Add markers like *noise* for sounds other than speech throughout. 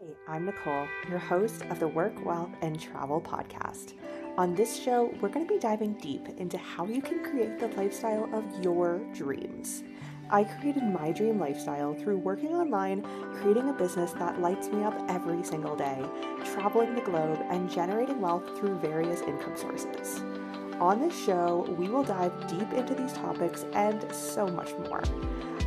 Hey, I'm Nicole, your host of the Work, Wealth, and Travel podcast. On this show, we're going to be diving deep into how you can create the lifestyle of your dreams. I created my dream lifestyle through working online, creating a business that lights me up every single day, traveling the globe, and generating wealth through various income sources. On this show, we will dive deep into these topics and so much more.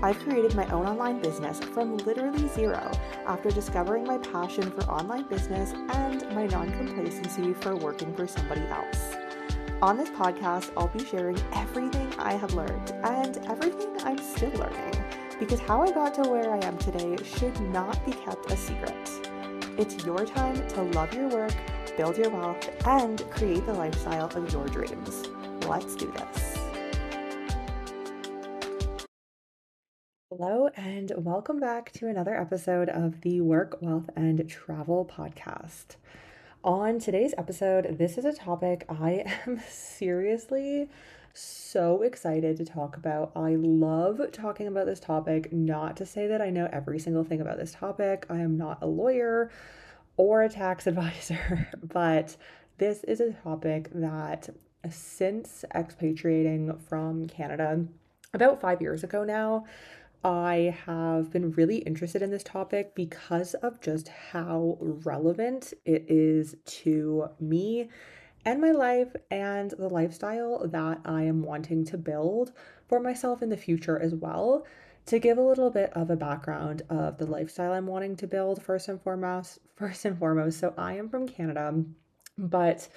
I've created my own online business from literally zero after discovering my passion for online business and my non complacency for working for somebody else. On this podcast, I'll be sharing everything I have learned and everything I'm still learning because how I got to where I am today should not be kept a secret. It's your time to love your work, build your wealth, and create the lifestyle of your dreams. Let's do this. Hello, and welcome back to another episode of the Work, Wealth, and Travel podcast. On today's episode, this is a topic I *laughs* am seriously so excited to talk about. I love talking about this topic, not to say that I know every single thing about this topic. I am not a lawyer or a tax *laughs* advisor, but this is a topic that since expatriating from Canada about five years ago now, I have been really interested in this topic because of just how relevant it is to me and my life and the lifestyle that I am wanting to build for myself in the future as well. To give a little bit of a background of the lifestyle I'm wanting to build first and foremost, first and foremost. So I am from Canada, but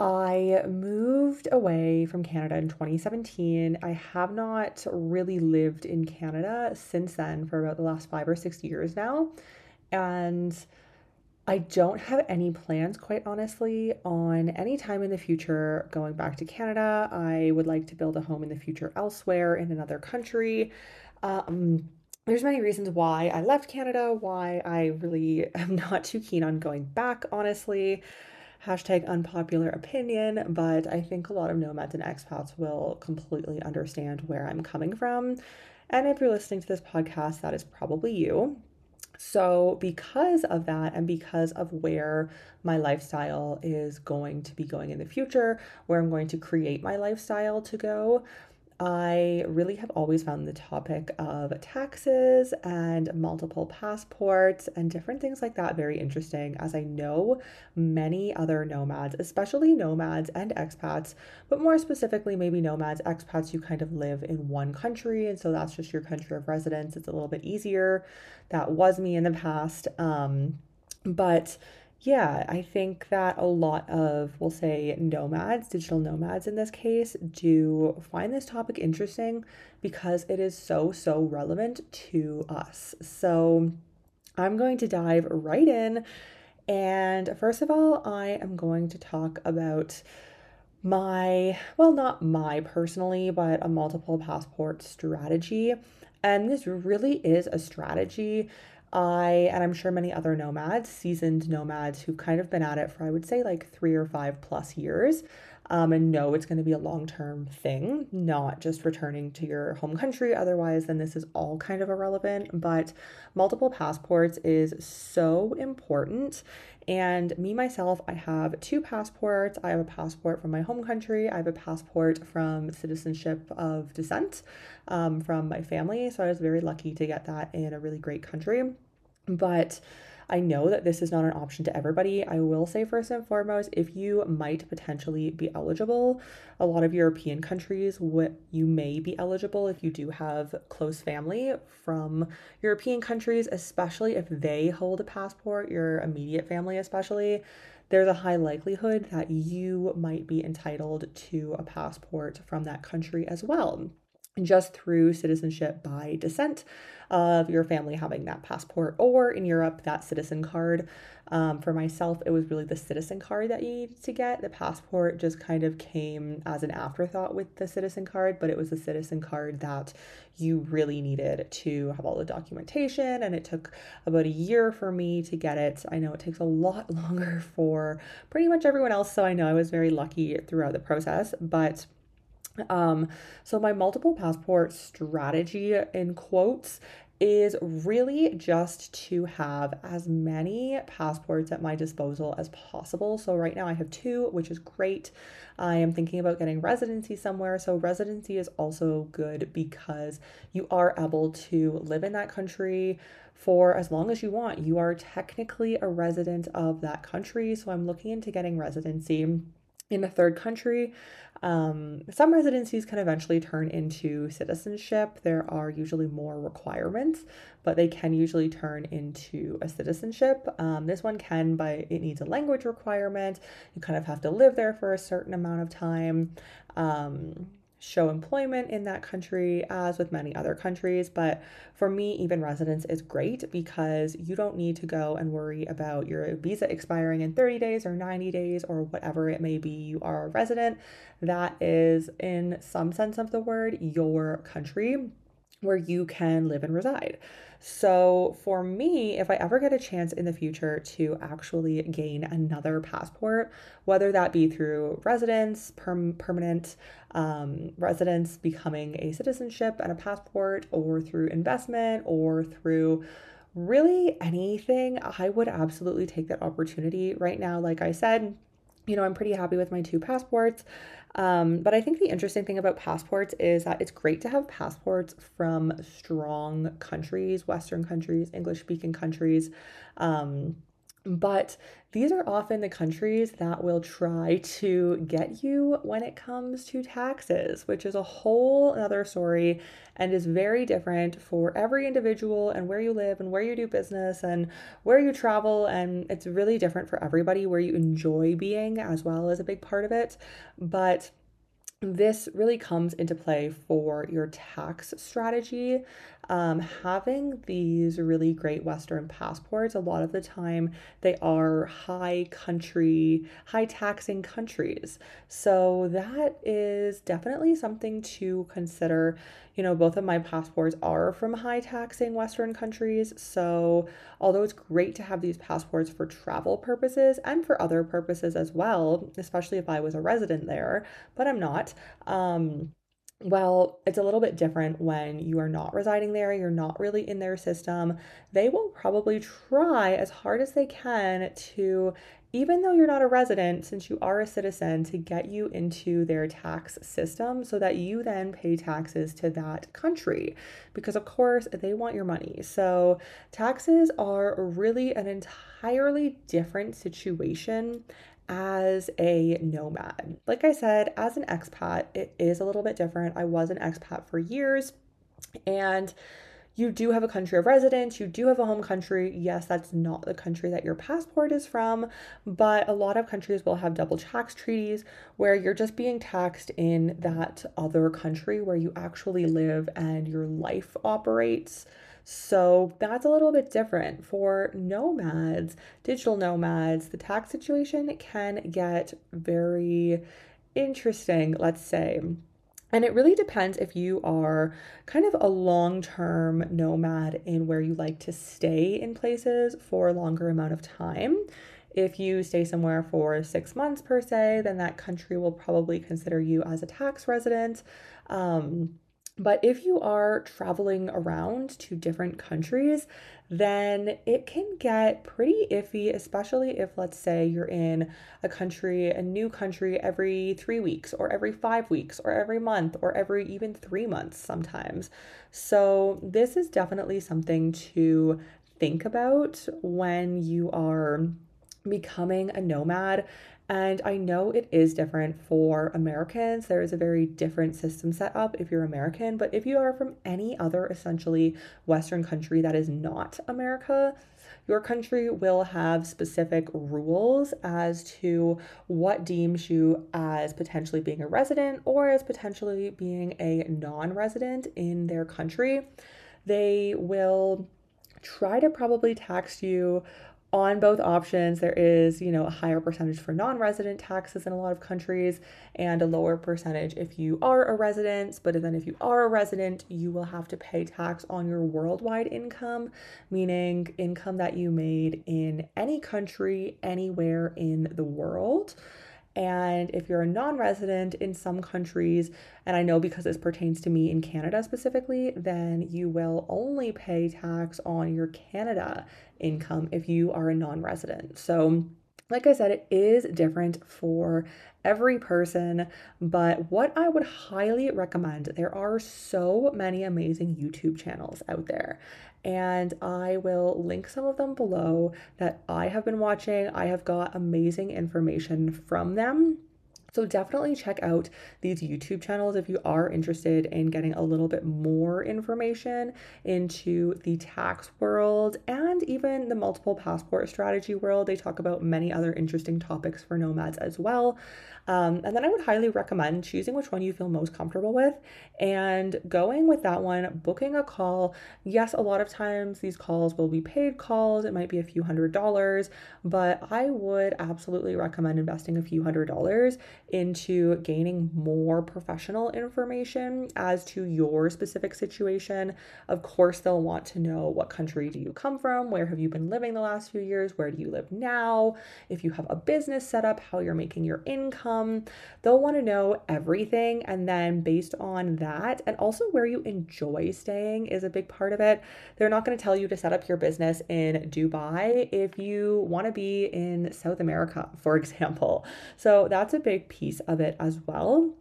I moved away from Canada in 2017. I have not really lived in Canada since then for about the last five or six years now. And I don't have any plans, quite honestly, on any time in the future going back to Canada. I would like to build a home in the future elsewhere in another country. Um, there's many reasons why I left Canada, why I really am not too keen on going back, honestly hashtag unpopular opinion, but I think a lot of nomads and expats will completely understand where I'm coming from. And if you're listening to this podcast, that is probably you. So, because of that, and because of where my lifestyle is going to be going in the future, where I'm going to create my lifestyle to go, I really have always found the topic of taxes and multiple passports and different things like that very interesting, as I know many other nomads, especially nomads and expats, but more specifically, maybe nomads, expats, you kind of live in one country, and so that's just your country of residence. It's a little bit easier. That was me in the past. Um, but yeah, I think that a lot of, we'll say, nomads, digital nomads in this case, do find this topic interesting because it is so, so relevant to us. So I'm going to dive right in. And first of all, I am going to talk about my, well, not my personally, but a multiple passport strategy. And this really is a strategy I, and I'm sure many other nomads, seasoned nomads who've kind of been at it for, I would say, like three or five plus years, um, and know it's going to be a long term thing, not just returning to your home country. Otherwise, then this is all kind of irrelevant. But multiple passports is so important. And me, myself, I have two passports. I have a passport from my home country, I have a passport from citizenship of descent um, from my family. So I was very lucky to get that in a really great country. But I know that this is not an option to everybody. I will say, first and foremost, if you might potentially be eligible, a lot of European countries, what you may be eligible if you do have close family from European countries, especially if they hold a passport, your immediate family, especially. There's a high likelihood that you might be entitled to a passport from that country as well just through citizenship by descent of your family having that passport, or in Europe, that citizen card. Um, for myself, it was really the citizen card that you needed to get. The passport just kind of came as an afterthought with the citizen card, but it was the citizen card that you really needed to have all the documentation. And it took about a year for me to get it. I know it takes a lot *laughs* longer for pretty much everyone else. So I know I was very lucky throughout the process, but um, so my multiple passport strategy in quotes is really just to have as many passports at my disposal as possible. So, right now I have two, which is great. I am thinking about getting residency somewhere. So, residency is also good because you are able to live in that country for as long as you want. You are technically a resident of that country. So, I'm looking into getting residency in a third country. Um, some residencies can eventually turn into citizenship. There are usually more requirements, but they can usually turn into a citizenship. Um, this one can, but it needs a language requirement. You kind of have to live there for a certain amount of time. Um, show employment in that country as with many other countries. But for me, even residence is great because you don't need to go and worry about your visa expiring in 30 days or 90 days or whatever it may be. You are a resident. That is, in some sense of the word, your country where you can live and reside. So, for me, if I ever get a chance in the future to actually gain another passport, whether that be through residence, perm- permanent um, residence, becoming a citizenship and a passport, or through investment, or through really anything, I would absolutely take that opportunity. Right now, like I said, you know, I'm pretty happy with my two passports. Um, but I think the interesting thing about passports is that it's great to have passports from strong countries, Western countries, English speaking countries. Um, but these are often the countries that will try to get you when it comes to taxes, which is a whole other story and is very different for every individual and where you live and where you do business and where you travel. And it's really different for everybody where you enjoy being as well as a big part of it. But this really comes into play for your tax strategy. Um, having these really great Western passports, a lot of the time they are high country, high taxing countries. So that is definitely something to consider you know, both of my passports are from high taxing Western countries. So, although it's great to have these passports for travel purposes and for other purposes as well, especially if I was a resident there, but I'm not. Um, well, it's a little bit different when you are not residing there, you're not really in their system. They will probably try as hard as they can to even though you're not a resident, since you are a citizen, to get you into their tax system so that you then pay taxes to that country. Because, of course, they want your money. So, taxes are really an entirely different situation as a nomad. Like I said, as an expat, it is a little bit different. I was an expat for years and you do have a country of residence, you do have a home country. Yes, that's not the country that your passport is from, but a lot of countries will have double tax treaties where you're just being taxed in that other country where you actually live and your life operates. So that's a little bit different. For nomads, digital nomads, the tax situation can get very interesting, let's say. And it really depends if you are kind of a long term nomad in where you like to stay in places for a longer amount of time. If you stay somewhere for six months per se, then that country will probably consider you as a tax resident. Um, but if you are traveling around to different countries, then it can get pretty iffy, especially if, let's say, you're in a country, a new country, every three weeks, or every five weeks, or every month, or every even three months sometimes. So, this is definitely something to think about when you are becoming a nomad and I know it is different for Americans. There is a very different system set up if you're American, but if you are from any other essentially Western country that is not America, your country will have specific rules as to what deems you as potentially being a resident or as potentially being a non resident in their country. They will try to probably tax you on both options there is you know a higher percentage for non-resident taxes in a lot of countries and a lower percentage if you are a resident. But then if you are a resident you will have to pay tax on your worldwide income meaning income that you made in any country anywhere in the world And if you're a non resident in some countries, and I know because this pertains to me in Canada specifically, then you will only pay tax on your Canada income if you are a non resident. So, like I said, it is different for every person, but what I would highly recommend there are so many amazing YouTube channels out there. And I will link some of them below that I have been watching. I have got amazing information from them. So definitely check out these YouTube channels if you are interested in getting a little bit more information into the tax world and even the multiple passport strategy world. They talk about many other interesting topics for nomads as well. Um, and then I would highly recommend choosing which one you feel most comfortable with and going with that one, booking a call. Yes, a lot of times these calls will be paid calls, it might be a few hundred dollars, but I would absolutely recommend investing a few hundred dollars into gaining more professional information as to your specific situation. Of course, they'll want to know what country do you come from, where have you been living the last few years, where do you live now, if you have a business set up, how you're making your income. They'll want to know everything. And then, based on that, and also where you enjoy staying is a big part of it. They're not going to tell you to set up your business in Dubai if you want to be in South America, for *laughs* example. So, that's a big piece of it as well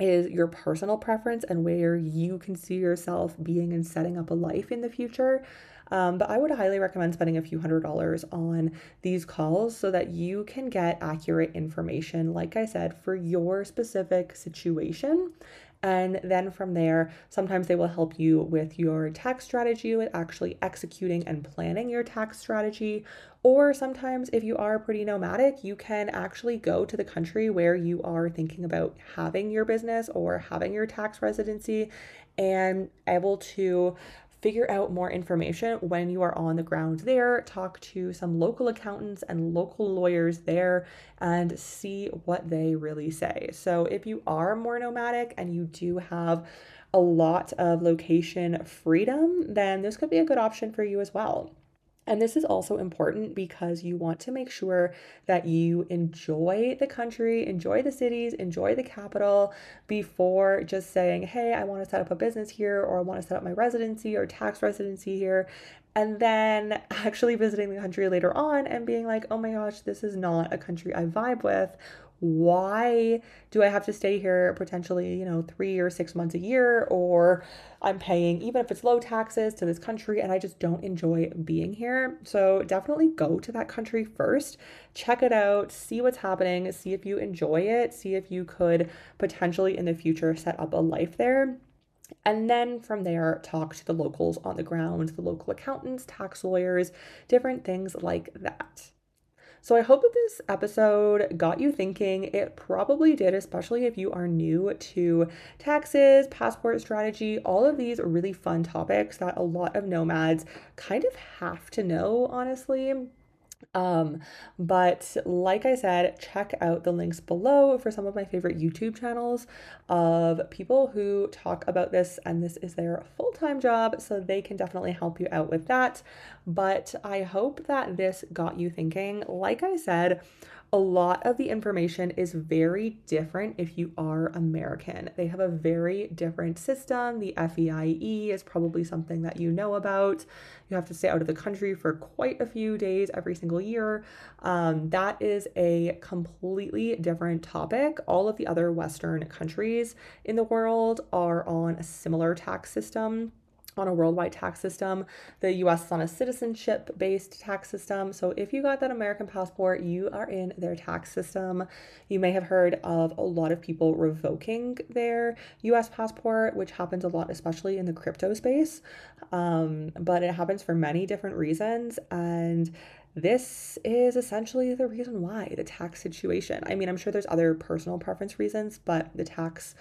is your personal preference and where you can see yourself being and setting up a life in the future. Um, but I would highly recommend spending a few hundred dollars on these calls so that you can get accurate information, like I said, for your specific situation. And then from there, sometimes they will help you with your tax strategy, with actually executing and planning your tax strategy. Or sometimes, if you are pretty nomadic, you can actually go to the country where you are thinking about having your business or having your tax residency and able to figure out more information when you are on the ground there. Talk to some local accountants and local lawyers there and see what they really say. So, if you are more nomadic and you do have a lot of location freedom, then this could be a good option for you as well. And this is also important because you want to make sure that you enjoy the country, enjoy the cities, enjoy the capital before just saying, hey, I want to set up a business here or I want to set up my residency or tax residency here. And then *laughs* actually visiting the country later on and being like, oh my gosh, this is not a country I vibe with why do I have to stay here potentially, you know, three or six months a year? Or I'm paying, even if it's low taxes, to this country and I just don't enjoy being here. So definitely go to that country first, check it out, see what's happening, see if you enjoy it, see if you could potentially in the future set up a life there. And then from there, talk to the locals on the ground, the local accountants, tax lawyers, different things like that. So I hope that this episode got you thinking. It probably did, especially if you are new to taxes, passport strategy, all of these really fun topics that a lot of nomads kind of have to know, honestly. Um, but like I said, check out the links below for some of my favorite YouTube channels of people who talk about this, and this is their full time job, so they can definitely help you out with that. But I hope that this got you thinking. Like I said, a lot of the information is very different if you are American. They have a very different system. The FEIE is probably something that you know about. You have to stay out of the country for quite a few days every single year. Um, that is a completely different topic. All of the other Western countries in the world are on a similar tax system on a worldwide tax system. The US is on a citizenship based tax system. So if you got that American passport, you are in their tax system. You may have heard of a lot of people revoking their US passport, which happens a lot, especially in the crypto space. Um, but it happens for many different reasons. And this is essentially the reason why the tax situation. I mean, I'm sure there's other personal preference reasons, but the tax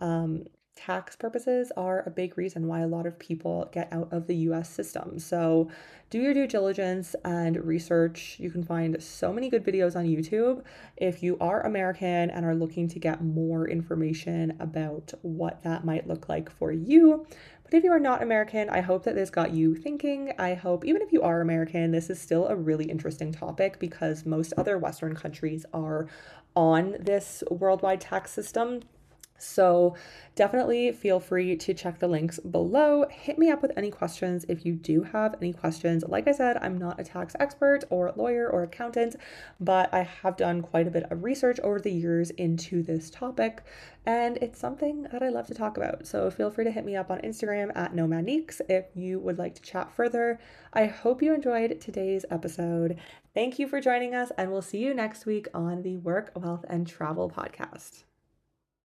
um, tax purposes are a big reason why a lot of people get out of the US system. So, do your due diligence and research. You can find so many good videos on YouTube if you are American and are looking to get more information about what that might look like for you. But if you are not American, I hope that this got you thinking. I hope, even if you are American, this is still a really interesting topic because most other Western countries are on this worldwide tax system. So definitely feel free to check the links below. Hit me up with any questions if you do have any questions. Like I said, I'm not a tax expert or lawyer or accountant, but I have done quite a bit of research over the years into this topic, and it's something that I love to talk about. So feel free to hit me up on Instagram at nomadneeks if you would like to chat further. I hope you enjoyed today's episode. Thank you for joining us, and we'll see you next week on the Work, Wealth, and Travel podcast.